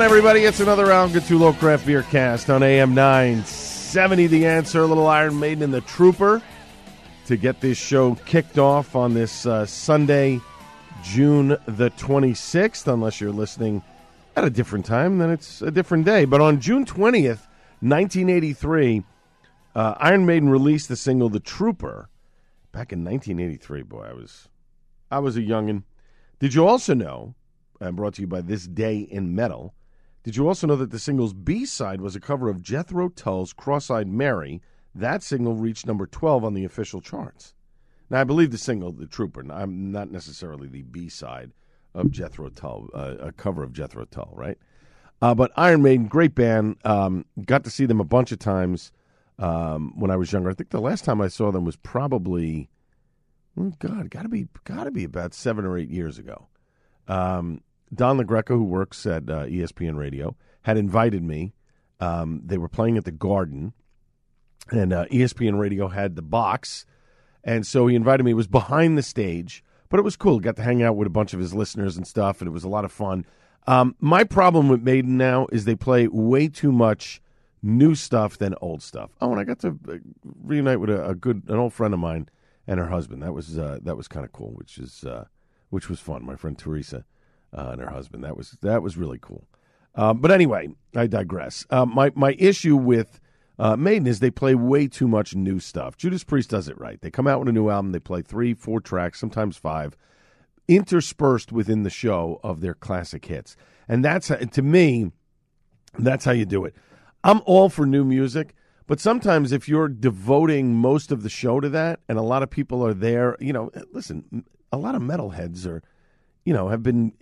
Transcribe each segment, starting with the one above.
on, everybody? It's another round Gattullo Craft Beer Cast on AM 970. The answer, little Iron Maiden and the Trooper to get this show kicked off on this uh, Sunday, June the 26th. Unless you're listening at a different time, then it's a different day. But on June 20th, 1983, uh, Iron Maiden released the single "The Trooper." Back in 1983, boy, I was I was a youngin. Did you also know? And brought to you by This Day in Metal. Did you also know that the single's B side was a cover of Jethro Tull's "Cross-Eyed Mary"? That single reached number 12 on the official charts. Now, I believe the single, "The Trooper," I'm not necessarily the B side of Jethro Tull, uh, a cover of Jethro Tull, right? Uh, but Iron Maiden, great band. Um, got to see them a bunch of times um, when I was younger. I think the last time I saw them was probably, oh God, got to be got to be about seven or eight years ago. Um, Don LaGreca, who works at uh, ESPN Radio, had invited me. Um, they were playing at the Garden, and uh, ESPN Radio had the box, and so he invited me. It was behind the stage, but it was cool. Got to hang out with a bunch of his listeners and stuff, and it was a lot of fun. Um, my problem with Maiden now is they play way too much new stuff than old stuff. Oh, and I got to uh, reunite with a, a good an old friend of mine and her husband. That was uh, that was kind of cool, which is uh, which was fun. My friend Teresa uh, and her husband. That was that was really cool. Um, but anyway, I digress. Uh, my my issue with uh, Maiden is they play way too much new stuff. Judas Priest does it right. They come out with a new album. They play three, four tracks, sometimes five, interspersed within the show of their classic hits, and that's to me, that's how you do it. I'm all for new music, but sometimes if you're devoting most of the show to that, and a lot of people are there, you know, listen, a lot of metalheads are, you know, have been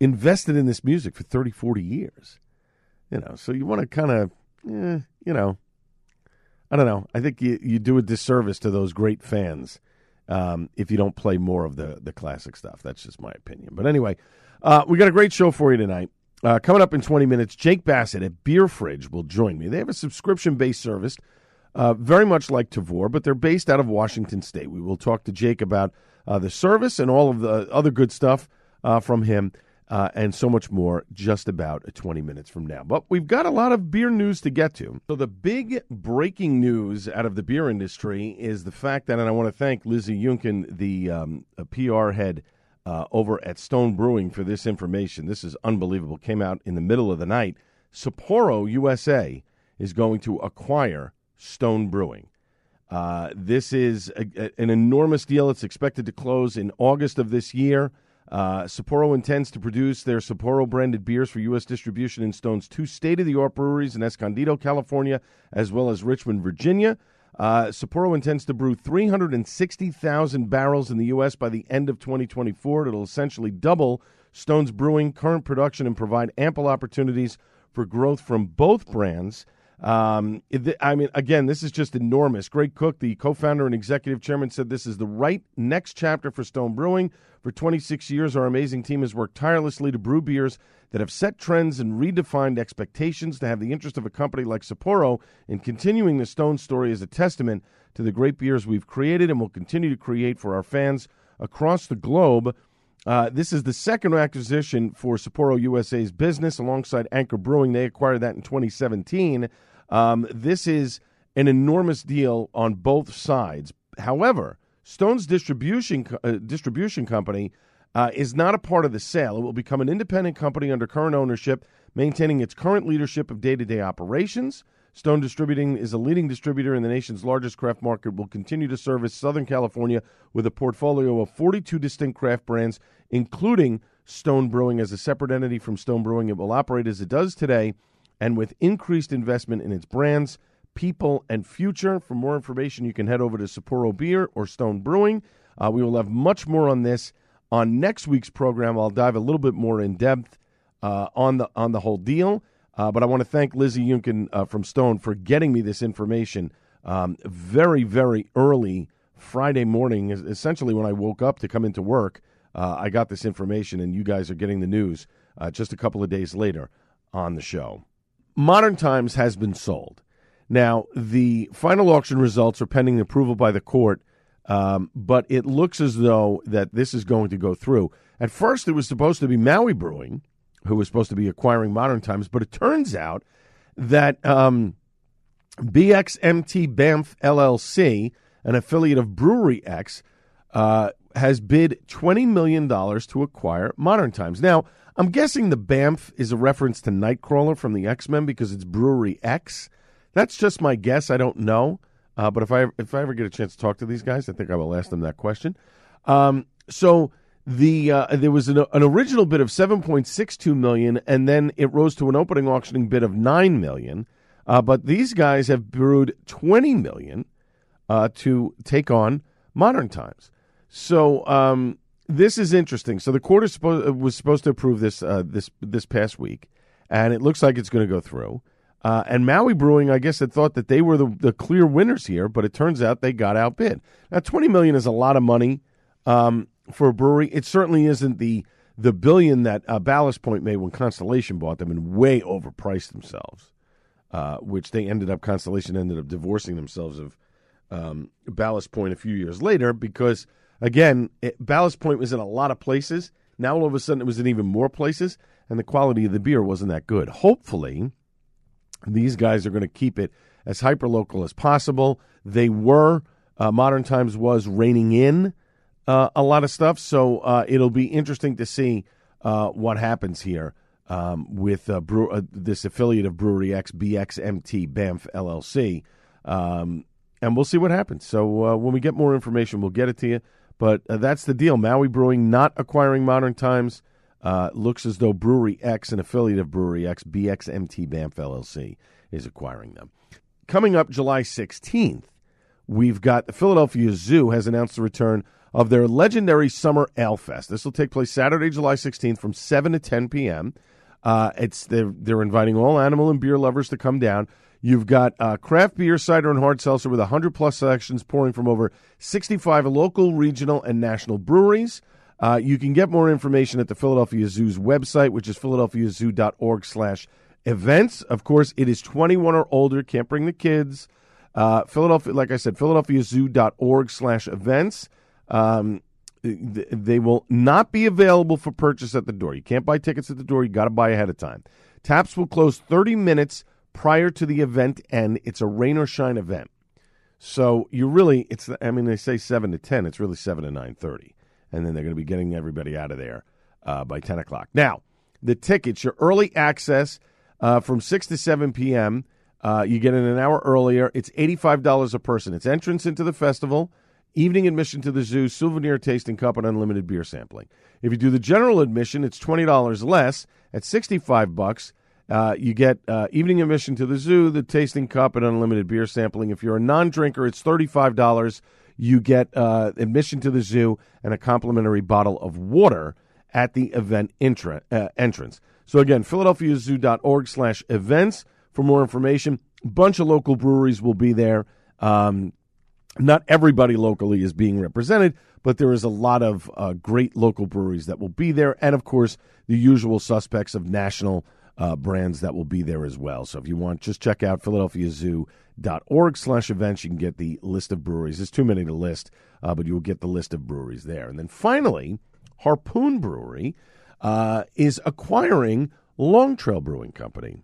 invested in this music for 30, 40 years. You know, so you want to kind of, eh, you know, I don't know. I think you, you do a disservice to those great fans um, if you don't play more of the, the classic stuff. That's just my opinion. But anyway, uh, we got a great show for you tonight. Uh, coming up in 20 minutes, Jake Bassett at Beer Fridge will join me. They have a subscription based service, uh, very much like Tavour, but they're based out of Washington State. We will talk to Jake about uh, the service and all of the other good stuff uh, from him. Uh, and so much more just about 20 minutes from now. But we've got a lot of beer news to get to. So, the big breaking news out of the beer industry is the fact that, and I want to thank Lizzie Yunkin, the um, PR head uh, over at Stone Brewing, for this information. This is unbelievable. Came out in the middle of the night. Sapporo USA is going to acquire Stone Brewing. Uh, this is a, a, an enormous deal. It's expected to close in August of this year. Uh, Sapporo intends to produce their Sapporo branded beers for U.S. distribution in Stone's two state of the art breweries in Escondido, California, as well as Richmond, Virginia. Uh, Sapporo intends to brew 360,000 barrels in the U.S. by the end of 2024. It'll essentially double Stone's brewing current production and provide ample opportunities for growth from both brands. Um, I mean, again, this is just enormous. Greg Koch, the co-founder and executive chairman, said this is the right next chapter for Stone Brewing. For 26 years, our amazing team has worked tirelessly to brew beers that have set trends and redefined expectations. To have the interest of a company like Sapporo in continuing the Stone story is a testament to the great beers we've created and will continue to create for our fans across the globe. Uh, this is the second acquisition for Sapporo USA's business alongside Anchor Brewing. They acquired that in 2017. Um, this is an enormous deal on both sides. However, Stone's distribution uh, distribution company uh, is not a part of the sale. It will become an independent company under current ownership, maintaining its current leadership of day to day operations. Stone Distributing is a leading distributor in the nation's largest craft market, will continue to service Southern California with a portfolio of 42 distinct craft brands, including Stone Brewing as a separate entity from Stone Brewing. It will operate as it does today and with increased investment in its brands, people, and future. For more information, you can head over to Sapporo Beer or Stone Brewing. Uh, we will have much more on this on next week's program. I'll dive a little bit more in depth uh, on the on the whole deal. Uh, but I want to thank Lizzie Yunkin uh, from Stone for getting me this information um, very, very early Friday morning. Essentially, when I woke up to come into work, uh, I got this information, and you guys are getting the news uh, just a couple of days later on the show. Modern Times has been sold. Now, the final auction results are pending approval by the court, um, but it looks as though that this is going to go through. At first, it was supposed to be Maui Brewing, who was supposed to be acquiring Modern Times, but it turns out that um, BXMT Banff LLC, an affiliate of Brewery X, uh, has bid $20 million to acquire Modern Times. Now, I'm guessing the Banff is a reference to Nightcrawler from the X Men because it's Brewery X. That's just my guess. I don't know. Uh, but if I if I ever get a chance to talk to these guys, I think I will ask them that question. Um, so the uh, there was an, an original bid of 7.62 million, and then it rose to an opening auctioning bid of nine million. Uh, but these guys have brewed 20 million uh, to take on modern times. So um, this is interesting. So the court is supposed, was supposed to approve this uh, this this past week, and it looks like it's going to go through. Uh, and Maui Brewing, I guess, had thought that they were the, the clear winners here, but it turns out they got outbid. Now, twenty million is a lot of money um, for a brewery. It certainly isn't the the billion that uh, Ballast Point made when Constellation bought them and way overpriced themselves, uh, which they ended up Constellation ended up divorcing themselves of um, Ballast Point a few years later because again, it, Ballast Point was in a lot of places. Now all of a sudden it was in even more places, and the quality of the beer wasn't that good. Hopefully, these guys are going to keep it as hyper local as possible. They were uh, Modern Times was reining in uh, a lot of stuff, so uh, it'll be interesting to see uh, what happens here um, with uh, uh, this affiliate of Brewery X, BXMT Banff LLC, um, and we'll see what happens. So uh, when we get more information, we'll get it to you. But that's the deal. Maui Brewing not acquiring Modern Times. Looks as though Brewery X, an affiliate of Brewery X, BXMT Banff LLC, is acquiring them. Coming up July 16th, we've got the Philadelphia Zoo has announced the return of their legendary Summer Ale Fest. This will take place Saturday, July 16th from 7 to 10 p.m. Uh, it's they're, they're inviting all animal and beer lovers to come down. You've got uh, craft beer, cider, and hard seltzer with 100 plus selections pouring from over 65 local, regional, and national breweries. Uh, you can get more information at the Philadelphia Zoo's website, which is philadelphiazoo.org slash events. Of course, it is 21 or older. Can't bring the kids. Uh, Philadelphia, like I said, philadelphiazoo.org slash events. Um, they will not be available for purchase at the door. You can't buy tickets at the door. You got to buy ahead of time. Taps will close 30 minutes prior to the event and It's a rain or shine event. So you really, it's. I mean, they say seven to ten. It's really seven to nine thirty, and then they're going to be getting everybody out of there uh, by ten o'clock. Now, the tickets, your early access uh, from six to seven p.m. Uh, you get in an hour earlier. It's eighty-five dollars a person. It's entrance into the festival, evening admission to the zoo, souvenir tasting cup, and unlimited beer sampling. If you do the general admission, it's twenty dollars less at sixty-five bucks. Uh, you get uh, evening admission to the zoo, the tasting cup, and unlimited beer sampling. If you're a non-drinker, it's thirty-five dollars. You get uh, admission to the zoo and a complimentary bottle of water at the event intra- uh, entrance. So again, philadelphiazoo.org slash events for more information. a bunch of local breweries will be there. Um, not everybody locally is being represented, but there is a lot of uh, great local breweries that will be there, and of course the usual suspects of national uh, brands that will be there as well. So if you want, just check out philadelphiazoo.org slash events. You can get the list of breweries. There's too many to list, uh, but you'll get the list of breweries there. And then finally, Harpoon Brewery uh, is acquiring Long Trail Brewing Company.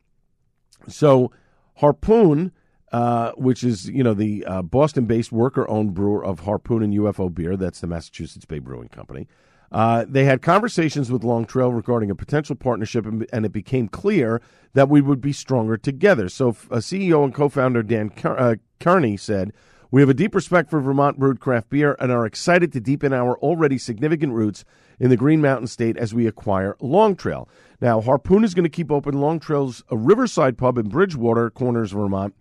So Harpoon uh, which is you know the uh, Boston-based worker-owned brewer of Harpoon and UFO beer. That's the Massachusetts Bay Brewing Company. Uh, they had conversations with Long Trail regarding a potential partnership, and, and, it became clear that we would be stronger together. So, uh, CEO and co-founder Dan Car- uh, Carney said, "We have a deep respect for Vermont brewed craft beer and are excited to deepen our already significant roots in the Green Mountain State as we acquire Long Trail." Now, Harpoon is going to keep open Long Trail's a Riverside Pub in Bridgewater Corners, Vermont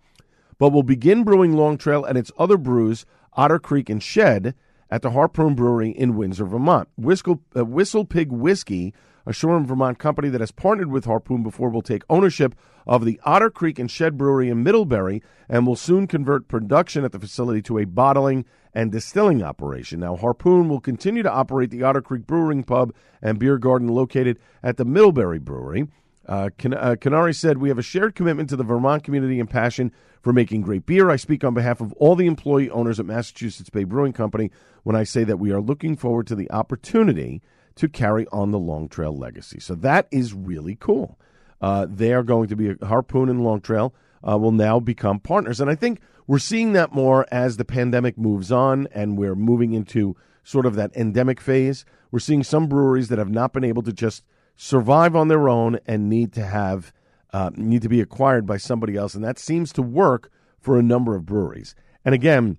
but will begin brewing Long Trail and its other brews, Otter Creek and Shed, at the Harpoon Brewery in Windsor, Vermont. Whistle, uh, Whistle Pig Whiskey, a Shoreham, Vermont company that has partnered with Harpoon before, will take ownership of the Otter Creek and Shed Brewery in Middlebury and will soon convert production at the facility to a bottling and distilling operation. Now, Harpoon will continue to operate the Otter Creek Brewing Pub and Beer Garden located at the Middlebury Brewery. Uh, Can- uh, Kenary said, We have a shared commitment to the Vermont community and passion for making great beer. I speak on behalf of all the employee owners at Massachusetts Bay Brewing Company when I say that we are looking forward to the opportunity to carry on the Long Trail legacy. So that is really cool. Uh, they are going to be a Harpoon and Long Trail uh, will now become partners, and I think we're seeing that more as the pandemic moves on and we're moving into sort of that endemic phase. We're seeing some breweries that have not been able to just survive on their own and need to have uh, need to be acquired by somebody else, and that seems to work for a number of breweries. And again,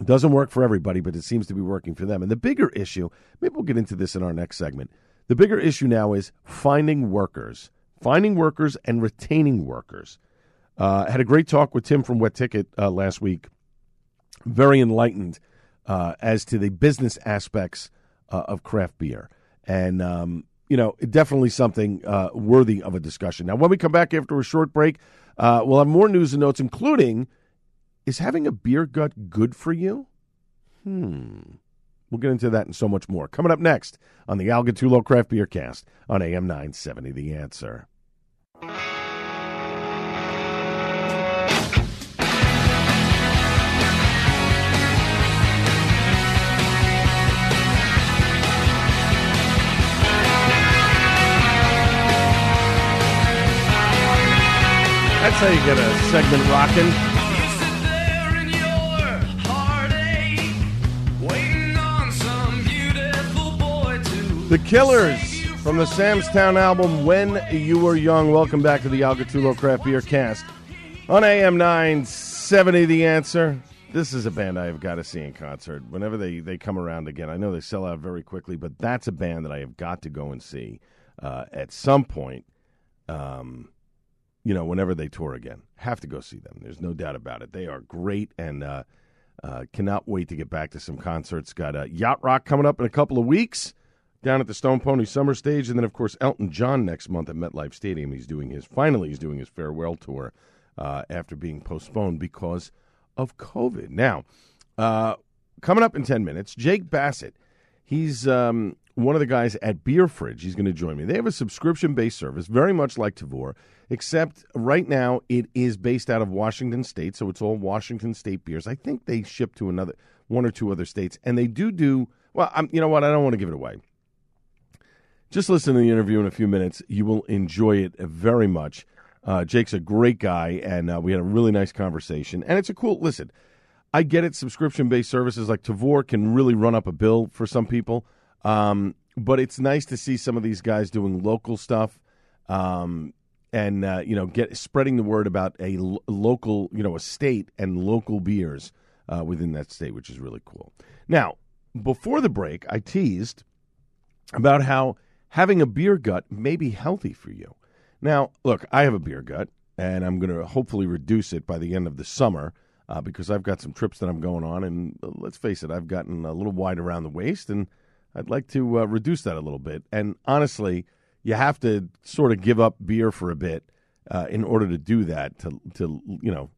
it doesn't work for everybody, but it seems to be working for them. And the bigger issue, maybe we'll get into this in our next segment. The bigger issue now is finding workers, finding workers and retaining workers. Uh, had a great talk with Tim from Wet Ticket uh, last week. Very enlightened uh, as to the business aspects uh, of craft beer, and um, you know, definitely something uh, worthy of a discussion. Now, when we come back after a short break, uh, we'll have more news and notes, including is having a beer gut good for you? Hmm. We'll get into that and so much more. Coming up next on the Al Gattullo Craft Beer Cast on AM 970 The Answer. That's how you get a segment rocking. The Killers from the Sam's Town album When You Were Young. Welcome back to the Al Gattullo Craft Beer Cast on AM 970 The Answer. This is a band I have got to see in concert whenever they, they come around again. I know they sell out very quickly, but that's a band that I have got to go and see uh, at some point. Um, you know, whenever they tour again. Have to go see them. There's no doubt about it. They are great and uh, uh, cannot wait to get back to some concerts. Got a Yacht Rock coming up in a couple of weeks down at the Stone Pony Summer Stage, and then of course Elton John next month at MetLife Stadium. He's doing his finally he's doing his farewell tour uh, after being postponed because of COVID. Now, uh, coming up in ten minutes, Jake Bassett. He's um, one of the guys at Beer Fridge. He's going to join me. They have a subscription based service, very much like Tavour, except right now it is based out of Washington State, so it's all Washington State beers. I think they ship to another one or two other states, and they do do well. I'm, you know what? I don't want to give it away. Just listen to the interview in a few minutes. You will enjoy it very much. Uh, Jake's a great guy, and uh, we had a really nice conversation. And it's a cool listen. I get it. Subscription based services like Tavour can really run up a bill for some people. Um, but it's nice to see some of these guys doing local stuff, um, and uh, you know, get spreading the word about a local, you know, a state and local beers uh, within that state, which is really cool. Now, before the break, I teased about how having a beer gut may be healthy for you. Now, look, I have a beer gut, and I'm going to hopefully reduce it by the end of the summer. Uh, because I've got some trips that I'm going on, and uh, let's face it, I've gotten a little wide around the waist, and I'd like to uh, reduce that a little bit. And honestly, you have to sort of give up beer for a bit uh, in order to do that to to you know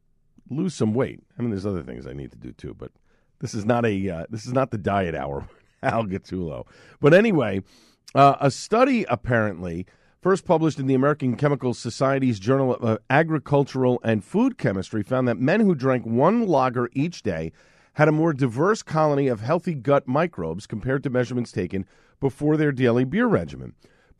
lose some weight. I mean, there's other things I need to do too, but this is not a uh, this is not the diet hour. Al Gattullo. But anyway, uh, a study apparently first published in the American Chemical Society's Journal of Agricultural and Food Chemistry found that men who drank one lager each day had a more diverse colony of healthy gut microbes compared to measurements taken before their daily beer regimen.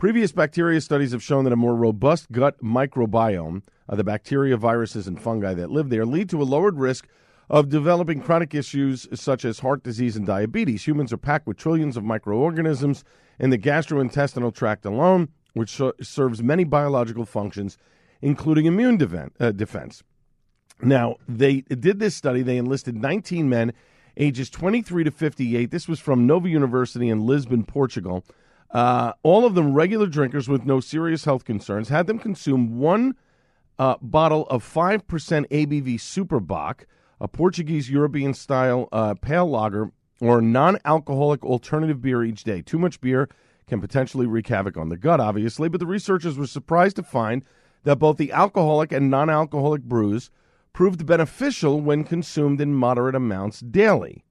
Previous bacteria studies have shown that a more robust gut microbiome, uh, the bacteria, viruses, and fungi that live there, lead to a lowered risk of developing chronic issues such as heart disease and diabetes. Humans are packed with trillions of microorganisms in the gastrointestinal tract alone, which serves many biological functions, including immune uh, defense. Now, they did this study. They enlisted 19 men ages 23 to 58. This was from Nova University in Lisbon, Portugal. Uh, all of them regular drinkers with no serious health concerns. Had them consume one uh, bottle of 5% ABV Super Bock, a Portuguese European style uh, pale lager, or non alcoholic alternative beer each day. Too much beer can potentially wreak havoc on the gut, obviously, but the researchers were surprised to find that both the alcoholic and non alcoholic brews proved beneficial when consumed in moderate amounts daily.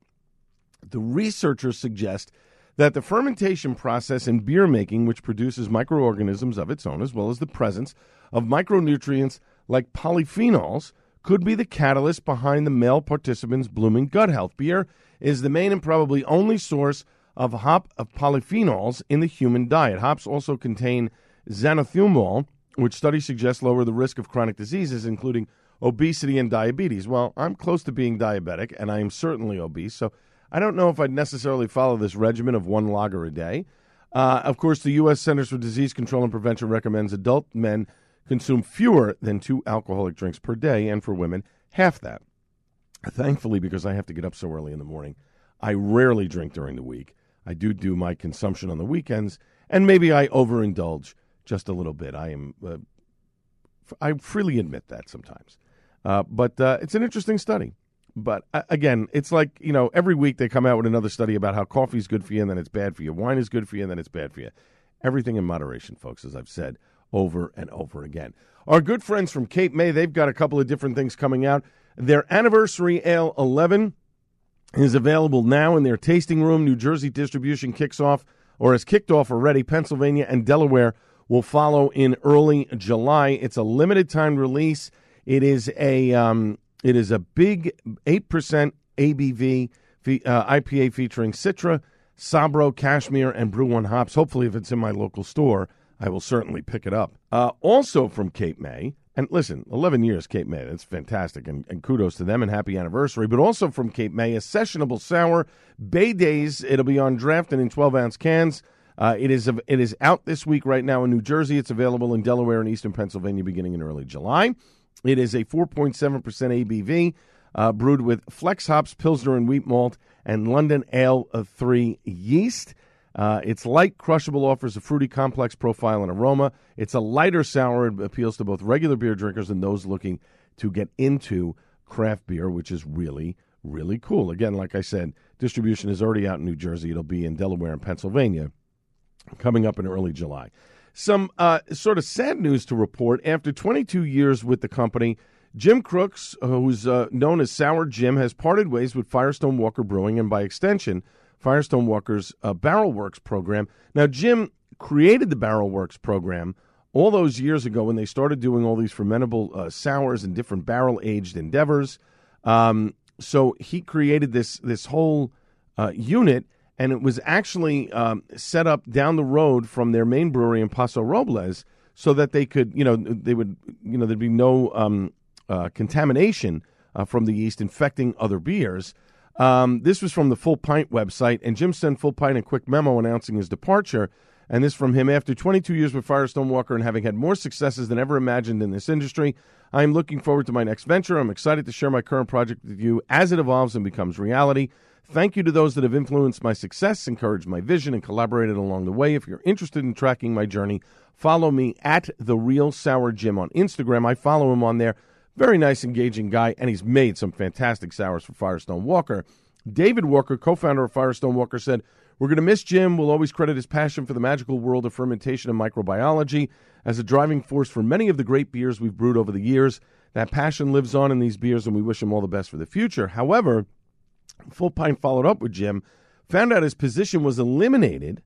The researchers suggest that the fermentation process in beer making, which produces microorganisms of its own, as well as the presence of micronutrients like polyphenols, could be the catalyst behind the male participants' blooming gut health. Beer is the main and probably only source of hop of polyphenols in the human diet. Hops also contain xanthohumol, which studies suggest lower the risk of chronic diseases, including obesity and diabetes. Well, I'm close to being diabetic, and I am certainly obese, so I don't know if I'd necessarily follow this regimen of one lager a day. Uh, of course, the U.S. Centers for Disease Control and Prevention recommends adult men consume fewer than two alcoholic drinks per day, and for women, half that. Thankfully, because I have to get up so early in the morning, I rarely drink during the week. I do do my consumption on the weekends, and maybe I overindulge just a little bit. I am, uh, I freely admit that sometimes. Uh, but uh, it's an interesting study. But uh, again, it's like, you know, every week they come out with another study about how coffee is good for you and then it's bad for you. Wine is good for you and then it's bad for you. Everything in moderation, folks, as I've said over and over again. Our good friends from Cape May, they've got a couple of different things coming out. Their anniversary ale 11 is available now in their tasting room. New Jersey distribution kicks off or has kicked off already. Pennsylvania and Delaware will follow in early July. It's a limited time release. It is a um, it is a big eight percent ABV uh, IPA featuring Citra, Sabro, Cashmere, and Bru-1 hops. Hopefully, if it's in my local store, I will certainly pick it up. Uh, also from Cape May, and listen, 11 years Cape May, that's fantastic, and, and, kudos to them and happy anniversary. But also from Cape May, a sessionable sour, Bay Days. It'll be on draft and in 12 ounce cans. Uh, it is it is out this week right now in New Jersey. It's available in Delaware and Eastern Pennsylvania beginning in early July. It is a 4.7% ABV, uh, brewed with flex hops, Pilsner and wheat malt, and London Ale 3 yeast. Uh, it's light, crushable, offers a fruity, complex profile and aroma. It's a lighter sour. It appeals to both regular beer drinkers and those looking to get into craft beer, which is really, really cool. Again, like I said, distribution is already out in New Jersey. It'll be in Delaware and Pennsylvania coming up in early July. Some uh, sort of sad news to report. After 22 years with the company, Jim Crooks, who's uh, known as Sour Jim, has parted ways with Firestone Walker Brewing and by extension, Firestone Walker's uh, Barrel Works program. Now, Jim created the Barrel Works program all those years ago when they started doing all these fermentable uh, sours and different barrel aged endeavors. Um, so he created this this whole uh, unit, and it was actually um, set up down the road from their main brewery in Paso Robles, so that they could, you know, they would, you know, there'd be no um, uh, contamination uh, from the yeast infecting other beers. Um, this was from the Full Pint website, and Jim sent Full Pint a quick memo announcing his departure. And this from him after 22 years with Firestone Walker and having had more successes than ever imagined in this industry. I am looking forward to my next venture. I'm excited to share my current project with you as it evolves and becomes reality. Thank you to those that have influenced my success, encouraged my vision, and collaborated along the way. If you're interested in tracking my journey, follow me at the Real Sour Jim on Instagram. I follow him on there. Very nice, engaging guy, and he's made some fantastic sours for Firestone Walker. David Walker, co founder of Firestone Walker, said, We're going to miss Jim. We'll always credit his passion for the magical world of fermentation and microbiology as a driving force for many of the great beers we've brewed over the years. That passion lives on in these beers, and we wish him all the best for the future. However, Full Pint followed up with Jim, found out his position was eliminated,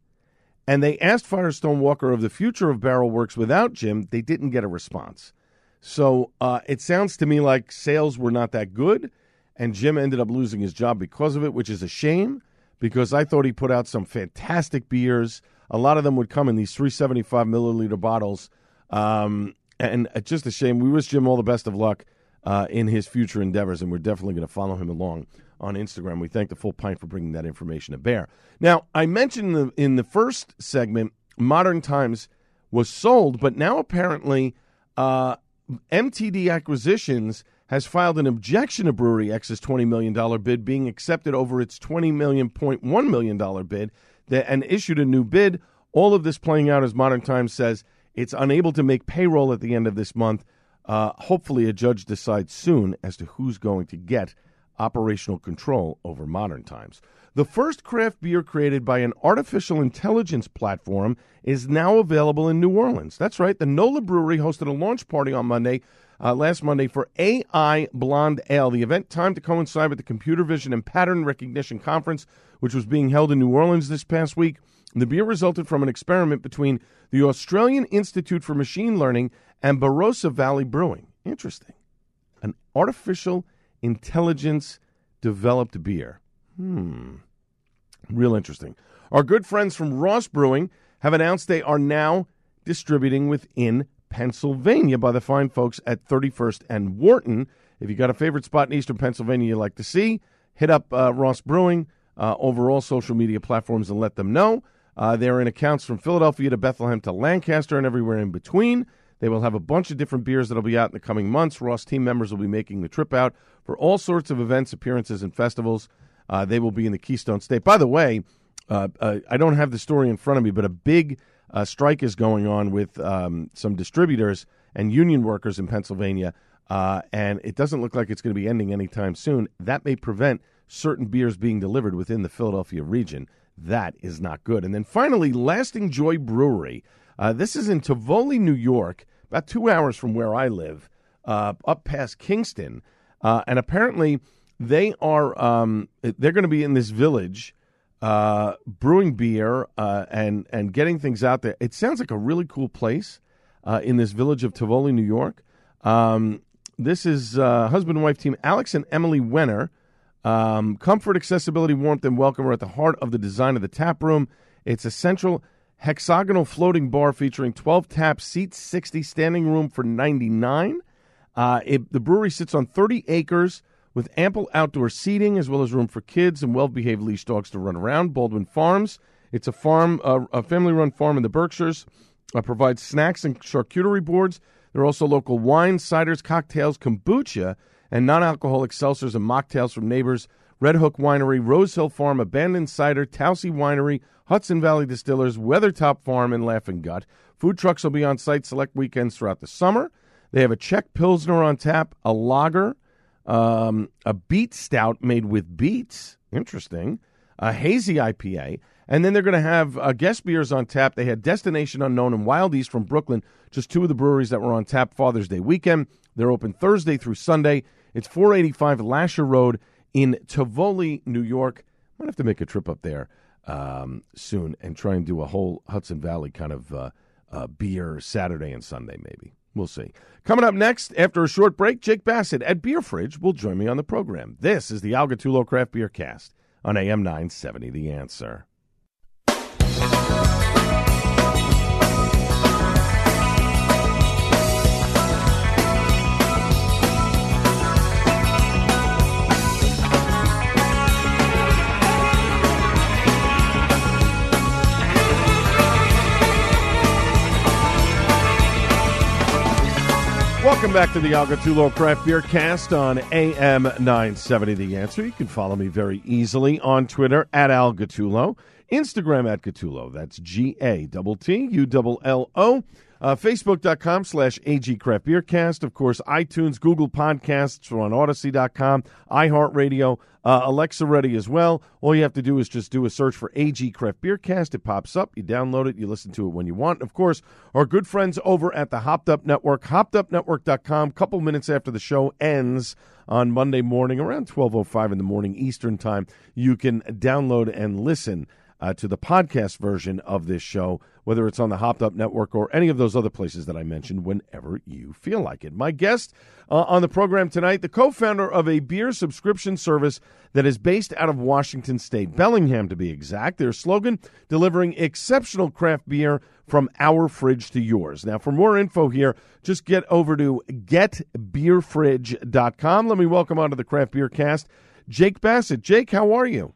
and they asked Firestone Walker of the future of Barrel Works without Jim. They didn't get a response. So uh, it sounds to me like sales were not that good, and Jim ended up losing his job because of it, which is a shame because I thought he put out some fantastic beers. A lot of them would come in these 375 milliliter bottles. Um, and it's just a shame. We wish Jim all the best of luck uh, in his future endeavors, and we're definitely going to follow him along on Instagram. We thank the Full Pint for bringing that information to bear. Now, I mentioned in the, in the first segment, Modern Times was sold, but now apparently uh, MTD Acquisitions has filed an objection to Brewery X's $20 million bid being accepted over its $20 million, $1 million bid that, and issued a new bid. All of this playing out as Modern Times says it's unable to make payroll at the end of this month. Uh, hopefully, a judge decides soon as to who's going to get operational control over Modern Times. The first craft beer created by an artificial intelligence platform is now available in New Orleans. That's right. The NOLA Brewery hosted a launch party on Monday, uh, last Monday, for AI Blonde Ale. The event timed to coincide with the Computer Vision and Pattern Recognition Conference, which was being held in New Orleans this past week. The beer resulted from an experiment between the Australian Institute for Machine Learning and Barossa Valley Brewing. Interesting. An artificial intelligence developed beer. Hmm. Real interesting. Our good friends from Ross Brewing have announced they are now distributing within Pennsylvania by the fine folks at 31st and Wharton. If you got a favorite spot in Eastern Pennsylvania you'd like to see, hit up uh, Ross Brewing uh, over all social media platforms and let them know. Uh, they're in accounts from Philadelphia to Bethlehem to Lancaster and everywhere in between. They will have a bunch of different beers that'll be out in the coming months. Ross team members will be making the trip out for all sorts of events, appearances, and festivals. Uh, they will be in the Keystone State. By the way, uh, uh, I don't have the story in front of me, but a big uh, strike is going on with um, some distributors and union workers in Pennsylvania, uh, and it doesn't look like it's going to be ending anytime soon. That may prevent certain beers being delivered within the Philadelphia region. That is not good. And then finally, Lasting Joy Brewery. Uh, this is in Tivoli, New York, about two hours from where I live, up past Kingston. and apparently, they are um, they're going to be in this village uh, brewing beer uh, and and getting things out there. It sounds like a really cool place uh, in this village of Tivoli, New York. Um, this is uh, husband and wife team Alex and Emily Wenner. Um, comfort, accessibility, warmth, and welcome are at the heart of the design of the tap room. It's a central hexagonal floating bar featuring 12 taps, seats 60, standing room for 99. Uh, it, the brewery sits on 30 acres with ample outdoor seating as well as room for kids and well-behaved leash dogs to run around. Baldwin Farms, it's a farm, uh, a family-run farm in the Berkshires, uh, provides snacks and charcuterie boards. There are also local wines, ciders, cocktails, kombucha, and non-alcoholic seltzers and mocktails from neighbors. Red Hook Winery, Rose Hill Farm, Abandoned Cider, Tousey Winery, Hudson Valley Distillers, Weathertop Farm, and Laughing Gut. Food trucks will be on site select weekends throughout the summer. They have a Czech Pilsner on tap, a lager, um, a beet stout made with beets. Interesting. A hazy IPA. And then they're going to have uh, guest beers on tap. They had Destination Unknown and Wild East from Brooklyn, just two of the breweries that were on tap Father's Day weekend. They're open Thursday through Sunday. It's 485 Lasher Road in Tivoli, New York. Might have to make a trip up there um, soon and try and do a whole Hudson Valley kind of uh, uh, beer Saturday and Sunday, maybe. We'll see. Coming up next, after a short break, Jake Bassett at Beer Fridge will join me on the program. This is the Al Gattullo Craft Beer Cast on AM 970 The Answer. Welcome back to the Al Gattullo Craft Beer Cast on AM 970 The Answer. You can follow me very easily on Twitter at Al Instagram at Gattullo. That's G A T T U L L O. Uh, Facebook.com slash AG Craft Beer Cast. Of course, iTunes, Google Podcasts, we're on Odyssey.com, iHeartRadio, uh, Alexa Ready as well. All you have to do is just do a search for AG Craft Beer Cast. It pops up. You download it. You listen to it when you want. Of course, our good friends over at the Hopped Up Network, hoppedupnetwork.com. Couple minutes after the show ends on Monday morning, around 12.05 in the morning Eastern Time, you can download and listen uh, to the podcast version of this show, whether it's on the Hopped Up Network or any of those other places that I mentioned, whenever you feel like it. My guest uh, on the program tonight, the co founder of a beer subscription service that is based out of Washington State, Bellingham to be exact. Their slogan, delivering exceptional craft beer from our fridge to yours. Now, for more info here, just get over to getbeerfridge.com. Let me welcome onto the Craft Beer Cast Jake Bassett. Jake, how are you?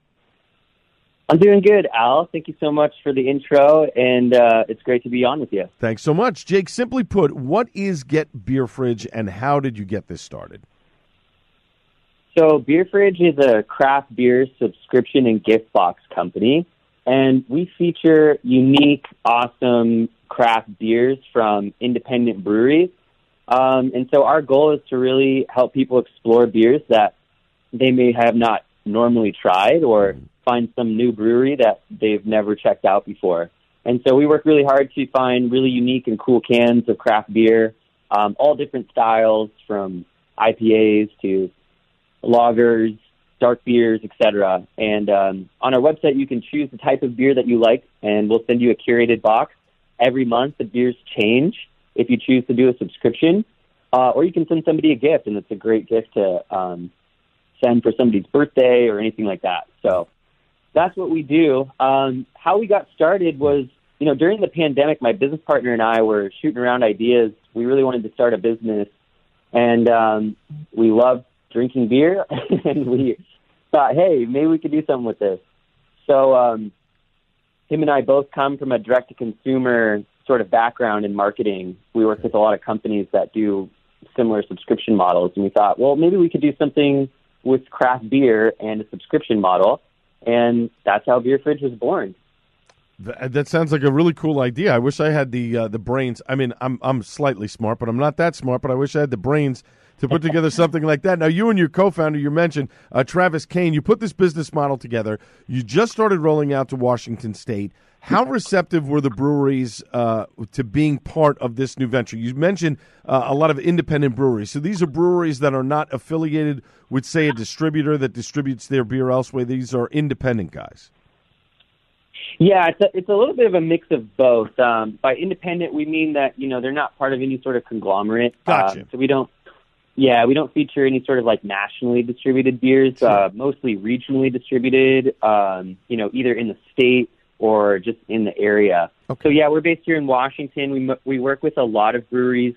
I'm doing good, Al. Thank you so much for the intro, and uh, it's great to be on with you. Thanks so much. Jake, simply put, what is Get Beer Fridge and how did you get this started? So, Beer Fridge is a craft beer subscription and gift box company, and we feature unique, awesome craft beers from independent breweries. Um, and so, our goal is to really help people explore beers that they may have not normally tried or find some new brewery that they've never checked out before. And so we work really hard to find really unique and cool cans of craft beer, um, all different styles from IPAs to lagers, dark beers, etc. And um, on our website, you can choose the type of beer that you like, and we'll send you a curated box. Every month, the beers change if you choose to do a subscription, uh, or you can send somebody a gift, and it's a great gift to um, send for somebody's birthday or anything like that. So that's what we do. Um, how we got started was, you know, during the pandemic, my business partner and I were shooting around ideas. We really wanted to start a business, and um, we loved drinking beer, and we thought, hey, maybe we could do something with this. So um, him and I both come from a direct-to-consumer sort of background in marketing. We work with a lot of companies that do similar subscription models, and we thought, well, maybe we could do something with craft beer and a subscription model and that's how Beer Fridge was born. That sounds like a really cool idea. I wish I had the uh, the brains. I mean, I'm I'm slightly smart, but I'm not that smart. But I wish I had the brains to put together something like that. Now, you and your co-founder, you mentioned uh, Travis Kane, you put this business model together. You just started rolling out to Washington State. How receptive were the breweries uh, to being part of this new venture? You mentioned uh, a lot of independent breweries. So these are breweries that are not affiliated with, say, a distributor that distributes their beer elsewhere. These are independent guys. Yeah, it's a, it's a little bit of a mix of both. Um, by independent, we mean that you know they're not part of any sort of conglomerate. Gotcha. Uh, so we don't, yeah, we don't feature any sort of like nationally distributed beers. Uh, mostly regionally distributed. Um, you know, either in the state or just in the area. Okay. So yeah, we're based here in Washington. We we work with a lot of breweries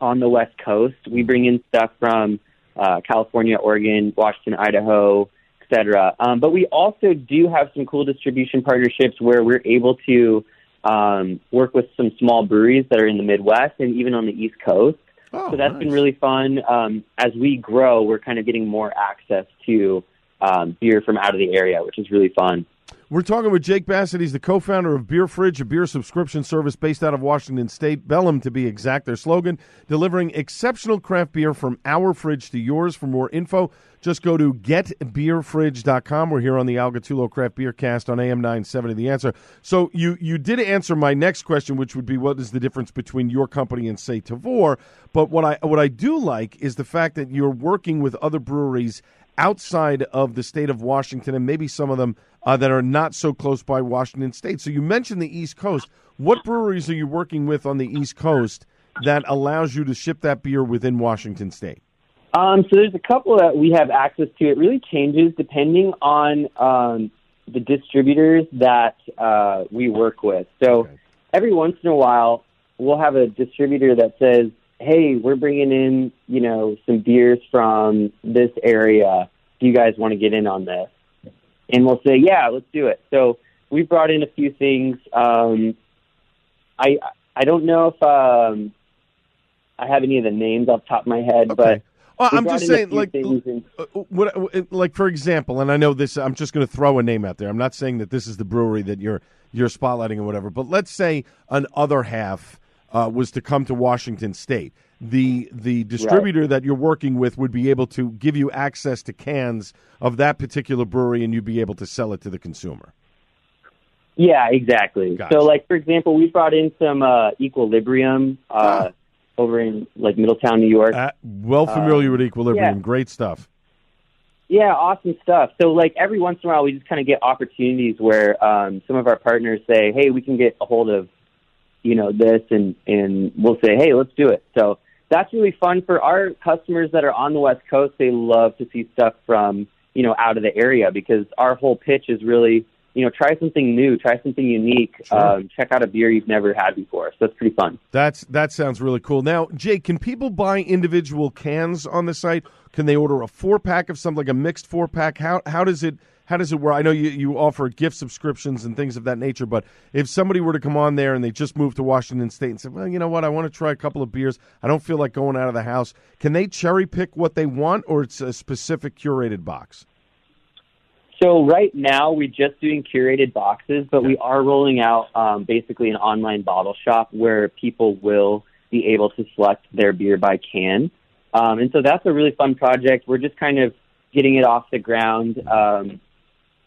on the West Coast. We bring in stuff from uh, California, Oregon, Washington, Idaho, etc. Um, but we also do have some cool distribution partnerships where we're able to um, work with some small breweries that are in the Midwest and even on the East Coast. Oh, so that's nice. been really fun. Um, as we grow, we're kind of getting more access to um, beer from out of the area, which is really fun. We're talking with Jake Bassett. He's the co-founder of Beer Fridge, a beer subscription service based out of Washington State, Bellingham to be exact. Their slogan: delivering exceptional craft beer from our fridge to yours. For more info, just go to getbeerfridge.com. We're here on the Al Gattullo Craft Beer Cast on AM 970 The Answer. So you you did answer my next question, which would be what is the difference between your company and say Tavour? But what I what I do like is the fact that you're working with other breweries outside of the state of Washington and maybe some of them uh, that are not so close by Washington State. So you mentioned the East Coast. What breweries are you working with on the East Coast that allows you to ship that beer within Washington State? Um, so there's a couple that we have access to. It really changes depending on um, the distributors that uh, we work with. So Okay. every once in a while, we'll have a distributor that says, "Hey, we're bringing in, you know, some beers from this area. Do you guys want to get in on this?" And we'll say, "Yeah, let's do it." So we've brought in a few things. Um, I I don't know if um, I have any of the names off the top of my head, Okay. but Well, we I'm just saying, like, and- uh, what, uh, like for example, and I know this. I'm just going to throw a name out there. I'm not saying that this is the brewery that you're you're spotlighting or whatever. But let's say an other half uh, was to come to Washington State. The the distributor that you're working with would be able to give you access to cans of that particular brewery, and you'd be able to sell it to the consumer. Yeah, exactly. Gotcha. So, like for example, we brought in some uh, Equilibrium uh, over in like Middletown, New York. Uh, well familiar with Equilibrium, yeah. great stuff. Yeah, awesome stuff. So, like every once in a while, we just kind of get opportunities where um, some of our partners say, "Hey, we can get a hold of, you know, this," and and we'll say, "Hey, let's do it." So that's really fun for our customers that are on the West Coast. They love to see stuff from you know out of the area because our whole pitch is really, you know, try something new, try something unique, um, check out a beer you've never had before. So that's pretty fun. That's that sounds really cool. Now, Jake, can people buy individual cans on the site? Can they order a four pack of something like a mixed four pack? How how does it how does it work? I know you, you offer gift subscriptions and things of that nature, but if somebody were to come on there and they just moved to Washington State and said, "Well, you know what, I want to try a couple of beers. I don't feel like going out of the house." Can they cherry pick what they want, or it's a specific curated box? So right now we're just doing curated boxes, but we are rolling out um, basically an online bottle shop where people will be able to select their beer by can. Um, and so that's a really fun project. We're just kind of getting it off the ground. Um,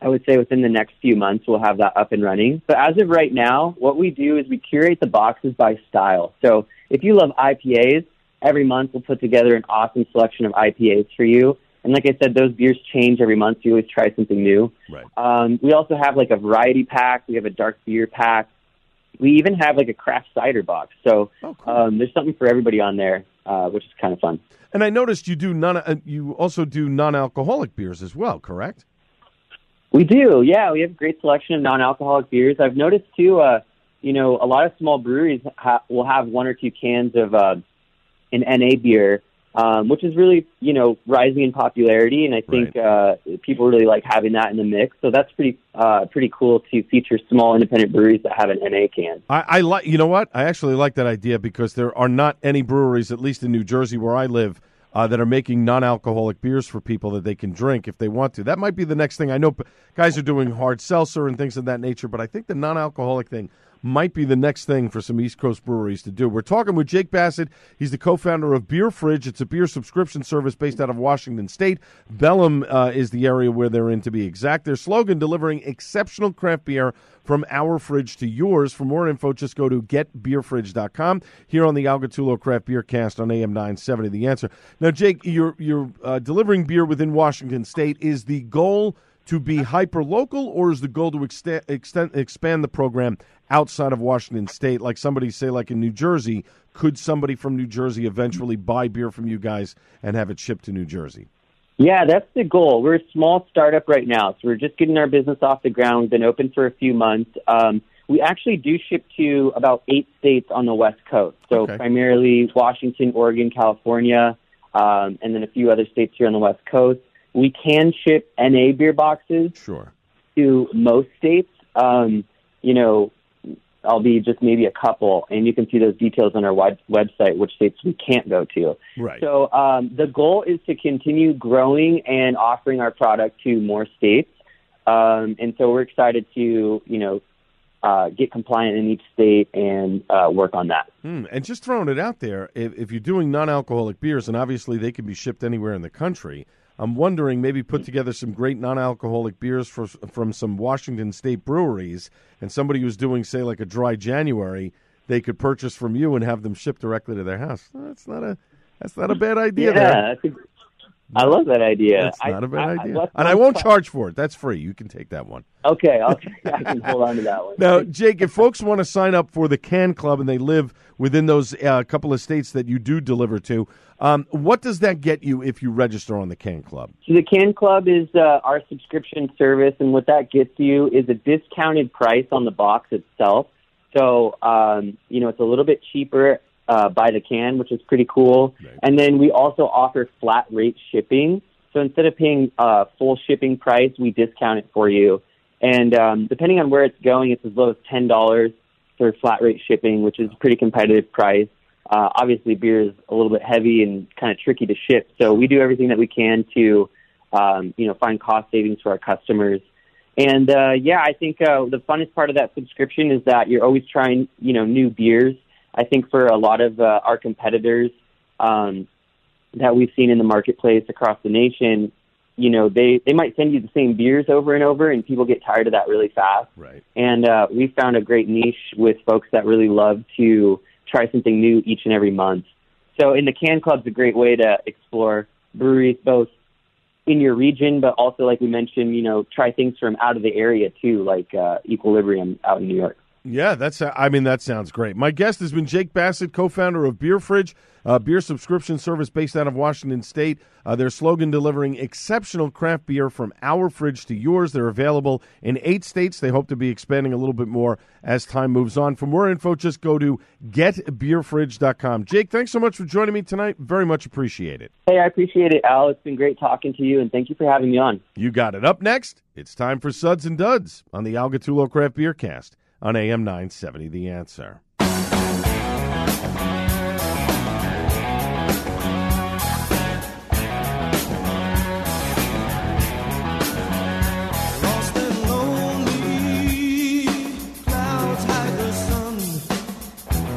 I would say within the next few months we'll have that up and running. But as of right now, what we do is we curate the boxes by style. So if you love IPAs, every month we'll put together an awesome selection of IPAs for you. And like I said, those beers change every month. So you always try something new. Right. Um, we also have like a variety pack. We have a dark beer pack. We even have like a craft cider box. So Oh, cool. um, there's something for everybody on there, uh, which is kind of fun. And I noticed you do non uh, you also do non-alcoholic beers as well, correct? We do, yeah. We have a great selection of non-alcoholic beers. I've noticed too, uh, you know, a lot of small breweries ha- will have one or two cans of uh, an NA beer, um, which is really, you know, rising in popularity, and I think uh, people really like having that in the mix. So that's pretty, uh, pretty cool to feature small independent breweries that have an NA can. I, I like. You know what? I actually like that idea because there are not any breweries, at least in New Jersey where I live, uh, that are making non-alcoholic beers for people that they can drink if they want to. That might be the next thing. I know guys are doing hard seltzer and things of that nature, but I think the non-alcoholic thing might be the next thing for some East Coast breweries to do. We're talking with Jake Bassett. He's the co-founder of Beer Fridge. It's a beer subscription service based out of Washington State. Bellingham uh, is the area where they're in, to be exact. Their slogan: delivering exceptional craft beer from our fridge to yours. For more info, just go to getbeerfridge.com. Here on the Al Gattullo Craft Beer Cast on AM 970, The Answer. Now, Jake, you're you're uh, delivering beer within Washington State. Is the goal to be hyper local, or is the goal to extend, extend expand the program outside of Washington State? Like somebody say, like in New Jersey, could somebody from New Jersey eventually buy beer from you guys and have it shipped to New Jersey? Yeah, that's the goal. We're a small startup right now, so we're just getting our business off the ground. We've been open for a few months. Um, we actually do ship to about eight states on the West Coast, so Okay. primarily Washington, Oregon, California, um, and then a few other states here on the West Coast. We can ship NA beer boxes Sure. to most states. Um, you know, I'll be just maybe a couple, and you can see those details on our web- website, which states we can't go to. Right. So um, the goal is to continue growing and offering our product to more states. Um, and so we're excited to, you know, uh, get compliant in each state and uh, work on that. Hmm, And just throwing it out there, if, if you're doing non-alcoholic beers, and obviously they can be shipped anywhere in the country, I'm wondering maybe put together some great non-alcoholic beers for, from some Washington State breweries, and somebody who's doing, say, like a dry January, they could purchase from you and have them shipped directly to their house. That's not a that's not a bad idea. there. Yeah, a, I love that idea. That's not a bad I- I- idea, let's- and I won't charge for it. That's free. You can take that one. Okay, okay, I can hold on to that one. Now, Jake, if folks want to sign up for the Can Club and they live within those uh, couple of states that you do deliver to, um, what does that get you if you register on the Can Club? So the Can Club is uh, our subscription service, and what that gets you is a discounted price on the box itself. So um, you know it's a little bit cheaper uh, by the can, which is pretty cool. And then we also offer flat rate shipping. So instead of paying uh, full shipping price, we discount it for you. And um, depending on where it's going, it's as low as ten dollars for flat rate shipping, which is a pretty competitive price. Uh, obviously, beer is a little bit heavy and kind of tricky to ship, so we do everything that we can to, um, you know, find cost savings for our customers. And uh, yeah, I think uh, the funnest part of that subscription is that you're always trying, you know, new beers. I think for a lot of uh, our competitors um, that we've seen in the marketplace across the nation, you know, they they might send you the same beers over and over, and people get tired of that really fast. Right. And uh, we found a great niche with folks that really love to try something new each and every month. So, in the Can Club's a great way to explore breweries both in your region, but also, like we mentioned, you know, try things from out of the area too, like uh, Equilibrium out in New York. Yeah, that's. I mean, that sounds great. My guest has been Jake Bassett, co-founder of Beer Fridge, a beer subscription service based out of Washington State. Uh, their slogan delivering exceptional craft beer from our fridge to yours. They're available in eight states. They hope to be expanding a little bit more as time moves on. For more info, just go to getbeerfridge.com. Jake, thanks so much for joining me tonight. Very much appreciate it. Hey, I appreciate it, Al. It's been great talking to you, and thank you for having me on. You got it. Up next, it's time for Suds and Duds on the Al Gattullo Craft Beer Cast on AM 970 The Answer. Lost and lonely, clouds hide the sun.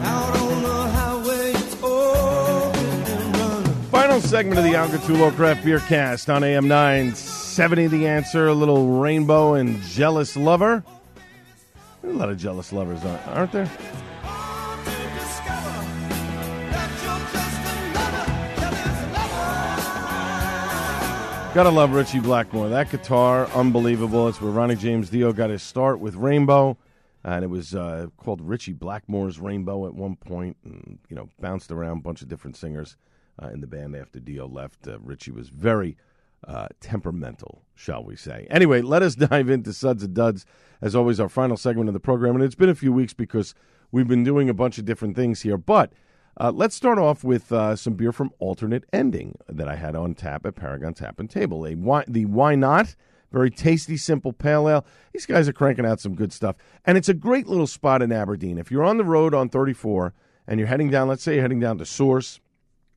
Out on the highway, it's open and run. Final segment of the Al Gattullo Craft Beer Cast on AM 970 The Answer. A little rainbow and jealous lover. There are a lot of jealous lovers, aren't there? Gotta love Ritchie Blackmore. That guitar, unbelievable. It's where Ronnie James Dio got his start with Rainbow. And it was uh, called Ritchie Blackmore's Rainbow at one point. point, and you know bounced around a bunch of different singers uh, in the band after Dio left. Uh, Ritchie was very uh, temperamental, shall we say? Anyway, let us dive into Suds and Duds. As always, our final segment of the program, and it's been a few weeks because we've been doing a bunch of different things here. But uh, let's start off with uh, some beer from Alternate Ending that I had on tap at Paragon Tap and Table. A why, the Why Not? Very tasty, simple pale ale. These guys are cranking out some good stuff. And it's a great little spot in Aberdeen. If you're on the road on 34 and you're heading down, let's say you're heading down to Source,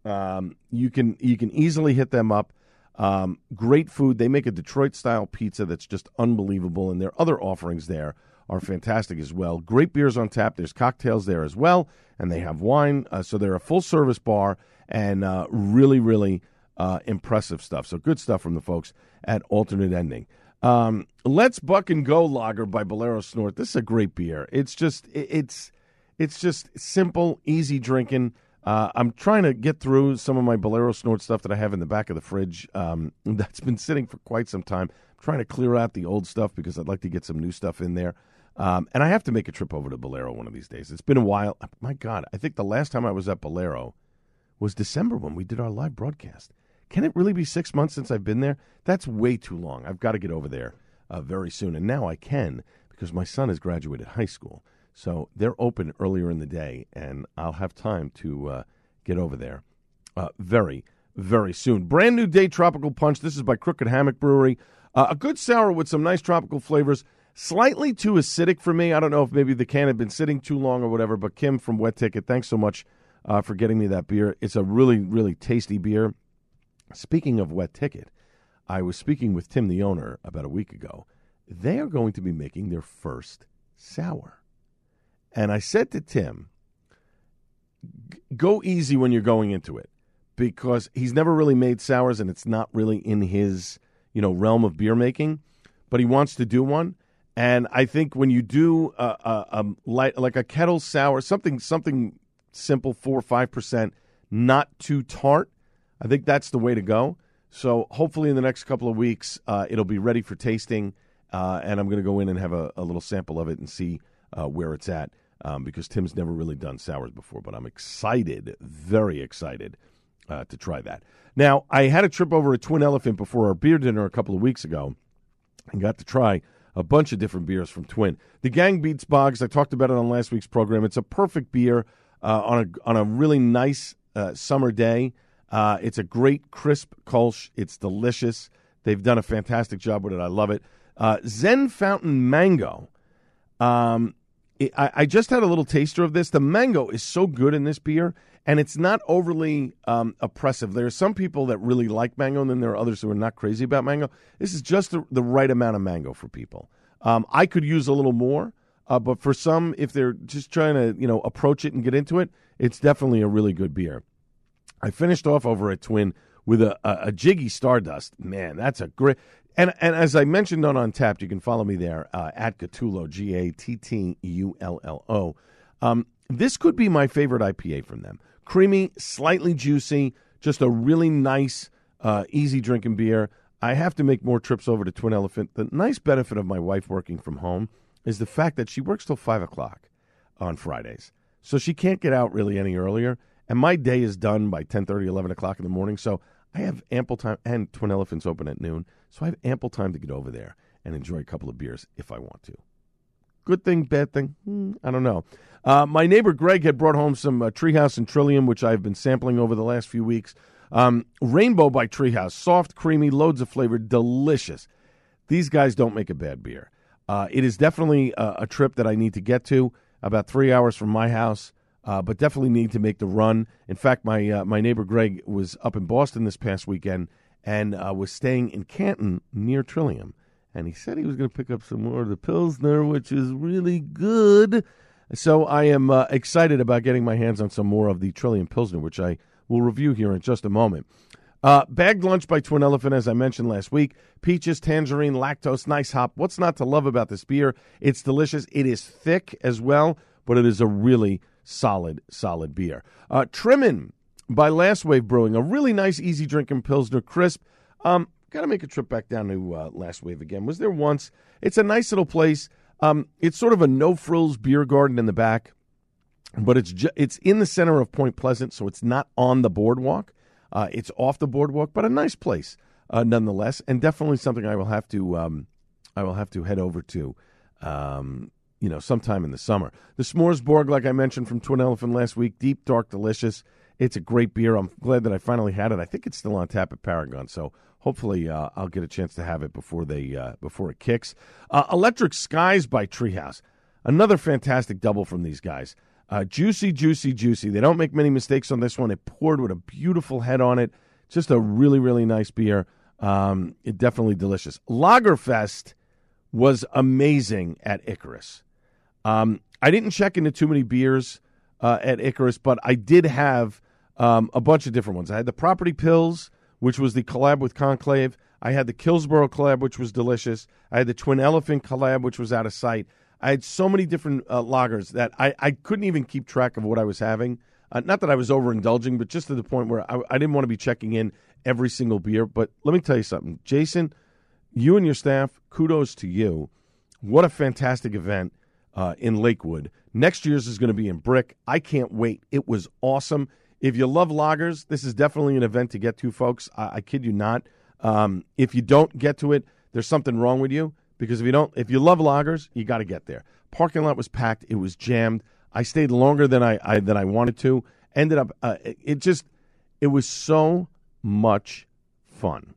um, you can you can easily hit them up. Um, great food. They make a Detroit style pizza that's just unbelievable, and their other offerings there are fantastic as well. Great beers on tap. There's cocktails there as well, and they have wine. Uh, so they're a full service bar and uh, really, really uh, impressive stuff. So good stuff from the folks at Alternate Ending. Um, Let's Buck and Go Lager by Bolero Snort. This is a great beer. It's just it's it's just simple, easy drinking. Uh, I'm trying to get through some of my Bolero Snort stuff that I have in the back of the fridge. Um, that's been sitting for quite some time. I'm trying to clear out the old stuff because I'd like to get some new stuff in there. Um, and I have to make a trip over to Bolero one of these days. It's been a while. My God, I think the last time I was at Bolero was December when we did our live broadcast. Can it really be six months since I've been there? That's way too long. I've got to get over there uh, very soon. And now I can because my son has graduated high school. So they're open earlier in the day, and I'll have time to uh, get over there uh, very, very soon. Brand new day tropical punch. This is by Crooked Hammock Brewery. Uh, a good sour with some nice tropical flavors. Slightly too acidic for me. I don't know if maybe the can had been sitting too long or whatever, but Kim from Wet Ticket, thanks so much uh, for getting me that beer. It's a really, really tasty beer. Speaking of Wet Ticket, I was speaking with Tim, the owner, about a week ago. They are going to be making their first sour. And I said to Tim, go easy when you're going into it because he's never really made sours and it's not really in his, you know, realm of beer making, but he wants to do one. And I think when you do a, a, a light, like a kettle sour, something something simple, four or five percent, not too tart, I think that's the way to go. So hopefully in the next couple of weeks, uh, it'll be ready for tasting, uh, and I'm going to go in and have a, a little sample of it and see uh, where it's at. Um, because Tim's never really done sours before, but I'm excited, very excited uh, to try that. Now, I had a trip over at Twin Elephant before our beer dinner a couple of weeks ago and got to try a bunch of different beers from Twin. The Gang Beats Boggs, I talked about it on last week's program. It's a perfect beer uh, on a on a really nice uh, summer day. Uh, it's a great crisp Kolsch. It's delicious. They've done a fantastic job with it. I love it. Uh, Zen Fountain Mango. Um, I, I just had a little taster of this. The mango is so good in this beer, and it's not overly um, oppressive. There are some people that really like mango, and then there are others who are not crazy about mango. This is just the, the right amount of mango for people. Um, I could use a little more, Uh, but for some, if they're just trying to you know approach it and get into it, it's definitely a really good beer. I finished off over at Twin with a, a, a Jiggy Stardust. Man, that's a great. And and as I mentioned on Untappd, you can follow me there uh, at Gattullo, G A T T U L L O. Um, this could be my favorite IPA from them. Creamy, slightly juicy, just a really nice, uh, easy drinking beer. I have to make more trips over to Twin Elephant. The nice benefit of my wife working from home is the fact that she works till five o'clock on Fridays, so she can't get out really any earlier. And my day is done by 10, 11 o'clock in the morning. So I have ample time, and Twin Elephant's open at noon. So I have ample time to get over there and enjoy a couple of beers if I want to. Good thing, bad thing? Hmm, I don't know. Uh, my neighbor Greg had brought home some uh, Treehouse and Trillium, which I've been sampling over the last few weeks. Um, Rainbow by Treehouse, soft, creamy, loads of flavor, delicious. These guys don't make a bad beer. Uh, it is definitely a, a, trip that I need to get to, about three hours from my house uh, but definitely need to make the run. In fact, my uh, my neighbor Greg was up in Boston this past weekend and uh, was staying in Canton near Trillium, and he said he was going to pick up some more of the Pilsner, which is really good. So I am uh, excited about getting my hands on some more of the Trillium Pilsner, which I will review here in just a moment. Uh, bagged lunch by Twin Elephant, as I mentioned last week. Peaches, tangerine, lactose, nice hop. What's not to love about this beer? It's delicious. It is thick as well, but it is a really solid, solid beer. Uh, Trimmin by Last Wave Brewing, a really nice, easy drinking Pilsner crisp. Um, Got to make a trip back down to uh, Last Wave again. Was there once? It's a nice little place. Um, it's sort of a no frills beer garden in the back, but it's ju- it's in the center of Point Pleasant, so it's not on the boardwalk. Uh, it's off the boardwalk, but a nice place uh, nonetheless, and definitely something I will have to um, I will have to head over to um, you know, sometime in the summer. The S'moresborg, like I mentioned from Twin Elephant last week, deep, dark, delicious. It's a great beer. I'm glad that I finally had it. I think it's still on tap at Paragon, so hopefully uh, I'll get a chance to have it before they uh, before it kicks. Uh, Electric Skies by Treehouse, another fantastic double from these guys. Uh, juicy, juicy, juicy. They don't make many mistakes on this one. It poured with a beautiful head on it. Just a really, really nice beer. Um, it definitely delicious. Lagerfest was amazing at Icarus. Um, I didn't check into too many beers uh, at Icarus, but I did have um, a bunch of different ones. I had the Property Pills, which was the collab with Conclave. I had the Killsborough collab, which was delicious. I had the Twin Elephant collab, which was out of sight. I had so many different uh, lagers that I, I couldn't even keep track of what I was having. Uh, not that I was overindulging, but just to the point where I, I didn't want to be checking in every single beer. But let me tell you something, Jason, you and your staff, kudos to you. What a fantastic event uh, in Lakewood. Next year's is going to be in Brick. I can't wait. It was awesome. If you love lagers, this is definitely an event to get to, folks. I, I kid you not. Um, if you don't get to it, there's something wrong with you because if you don't, if you love lagers, you got to get there. Parking lot was packed. It was jammed. I stayed longer than I, I than I wanted to. Ended up, uh, it, it just, it was so much fun.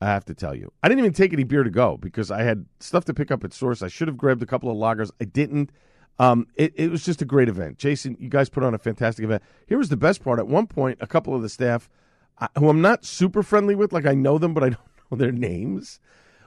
I have to tell you. I didn't even take any beer to go because I had stuff to pick up at Source. I should have grabbed a couple of lagers. I didn't. Um, it, it was just a great event. Jason, you guys put on a fantastic event. Here was the best part. At one point, a couple of the staff, I, who I'm not super friendly with, like I know them, but I don't know their names.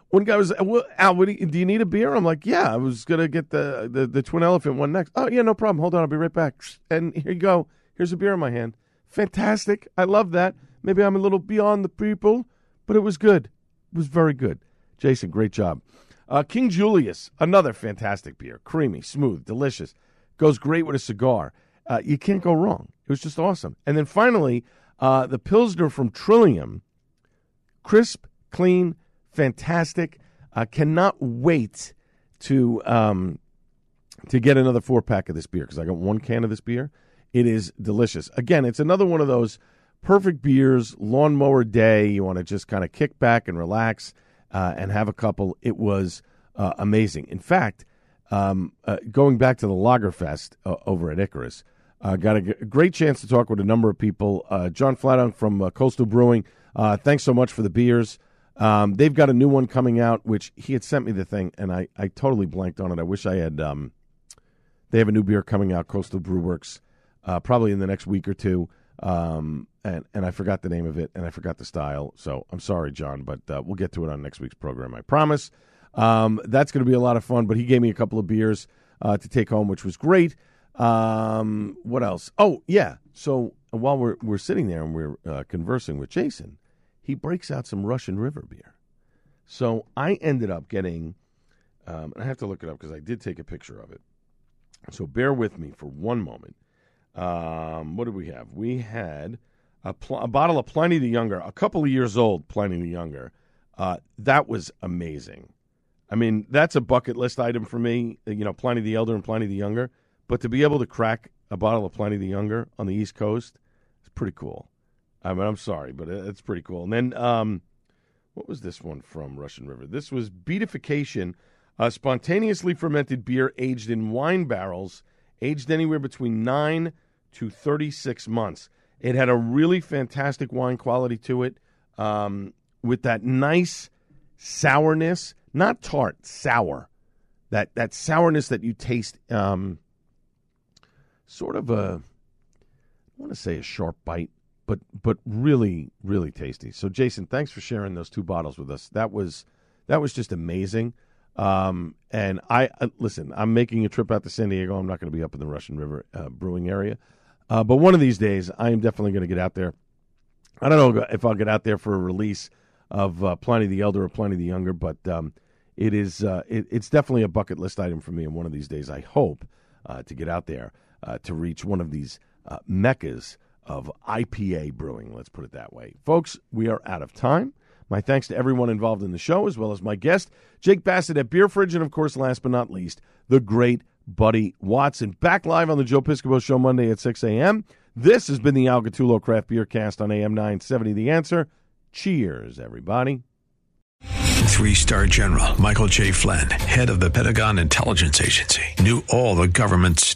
One guy was, well, Al, do you, do you, need a beer? I'm like, yeah, I was going to get the, the, the Twin Elephant one next. Oh, yeah, no problem. Hold on, I'll be right back. And here you go. Here's a beer in my hand. Fantastic. I love that. Maybe I'm a little beyond the people but it was good. It was very good. Jason, great job. Uh, King Julius, another fantastic beer. Creamy, smooth, delicious. Goes great with a cigar. Uh, you can't go wrong. It was just awesome. And then finally, uh, the Pilsner from Trillium. Crisp, clean, fantastic. Uh, cannot wait to um, to get another four pack of this beer because I got one can of this beer. It is delicious. Again, it's another one of those perfect beers, lawnmower day. You want to just kind of kick back and relax uh, and have a couple. It was uh, amazing. In fact, um, uh, going back to the Lagerfest uh, over at Icarus, uh, got a, great chance to talk with a number of people. Uh, John Flatung from Coastal Brewing, thanks so much for the beers. Um, they've got a new one coming out, which he had sent me the thing, and I, I totally blanked on it. I wish I had. Um, they have a new beer coming out, Coastal Brewworks, probably in the next week or two. Um, and and I forgot the name of it and I forgot the style. So I'm sorry, John, but uh, we'll get to it on next week's program. I promise. Um, that's going to be a lot of fun. But he gave me a couple of beers. uh, to take home, which was great. Um, what else? Oh, yeah. So while we're we're sitting there and we're uh, conversing with Jason, he breaks out some Russian River beer. So I ended up getting. Um, I have to look it up because I did take a picture of it. So bear with me for one moment. Um, what did we have? We had a, pl- a, bottle of Pliny the Younger, a couple of years old Pliny the Younger. Uh, that was amazing. I mean, that's a bucket list item for me. You know, Pliny the Elder and Pliny the Younger. But to be able to crack a bottle of Pliny the Younger on the East Coast, it's pretty cool. I mean, I'm sorry, but it's pretty cool. And then, um, what was this one from Russian River? This was beatification, uh, spontaneously fermented beer aged in wine barrels, aged anywhere between nine to 36 months. It had a really fantastic wine quality to it, um, with that nice sourness, not tart, sour. That that sourness that you taste, um, sort of a, I want to say a sharp bite, but but really really tasty. So Jason, thanks for sharing those two bottles with us. That was that was just amazing. Um, and I uh, listen. I'm making a trip out to San Diego. I'm not going to be up in the Russian River uh, brewing area, uh, but one of these days, I am definitely going to get out there. I don't know if I'll get out there for a release of uh, Pliny the Elder or Pliny the Younger, but um, it is uh, it, it's definitely a bucket list item for me. And one of these days, I hope uh, to get out there uh, to reach one of these uh, meccas of IPA brewing. Let's put it that way, folks. We are out of time. My thanks to everyone involved in the show, as well as my guest, Jake Bassett at Beer Fridge, and of course, last but not least, the great Buddy Watson. Back live on the Joe Piscopo Show Monday at 6 a.m. This has been the Al Gattullo Craft Beer Cast on AM 970 The Answer. Cheers, everybody. Three star general Michael J. Flynn, head of the Pentagon Intelligence Agency, knew all the government's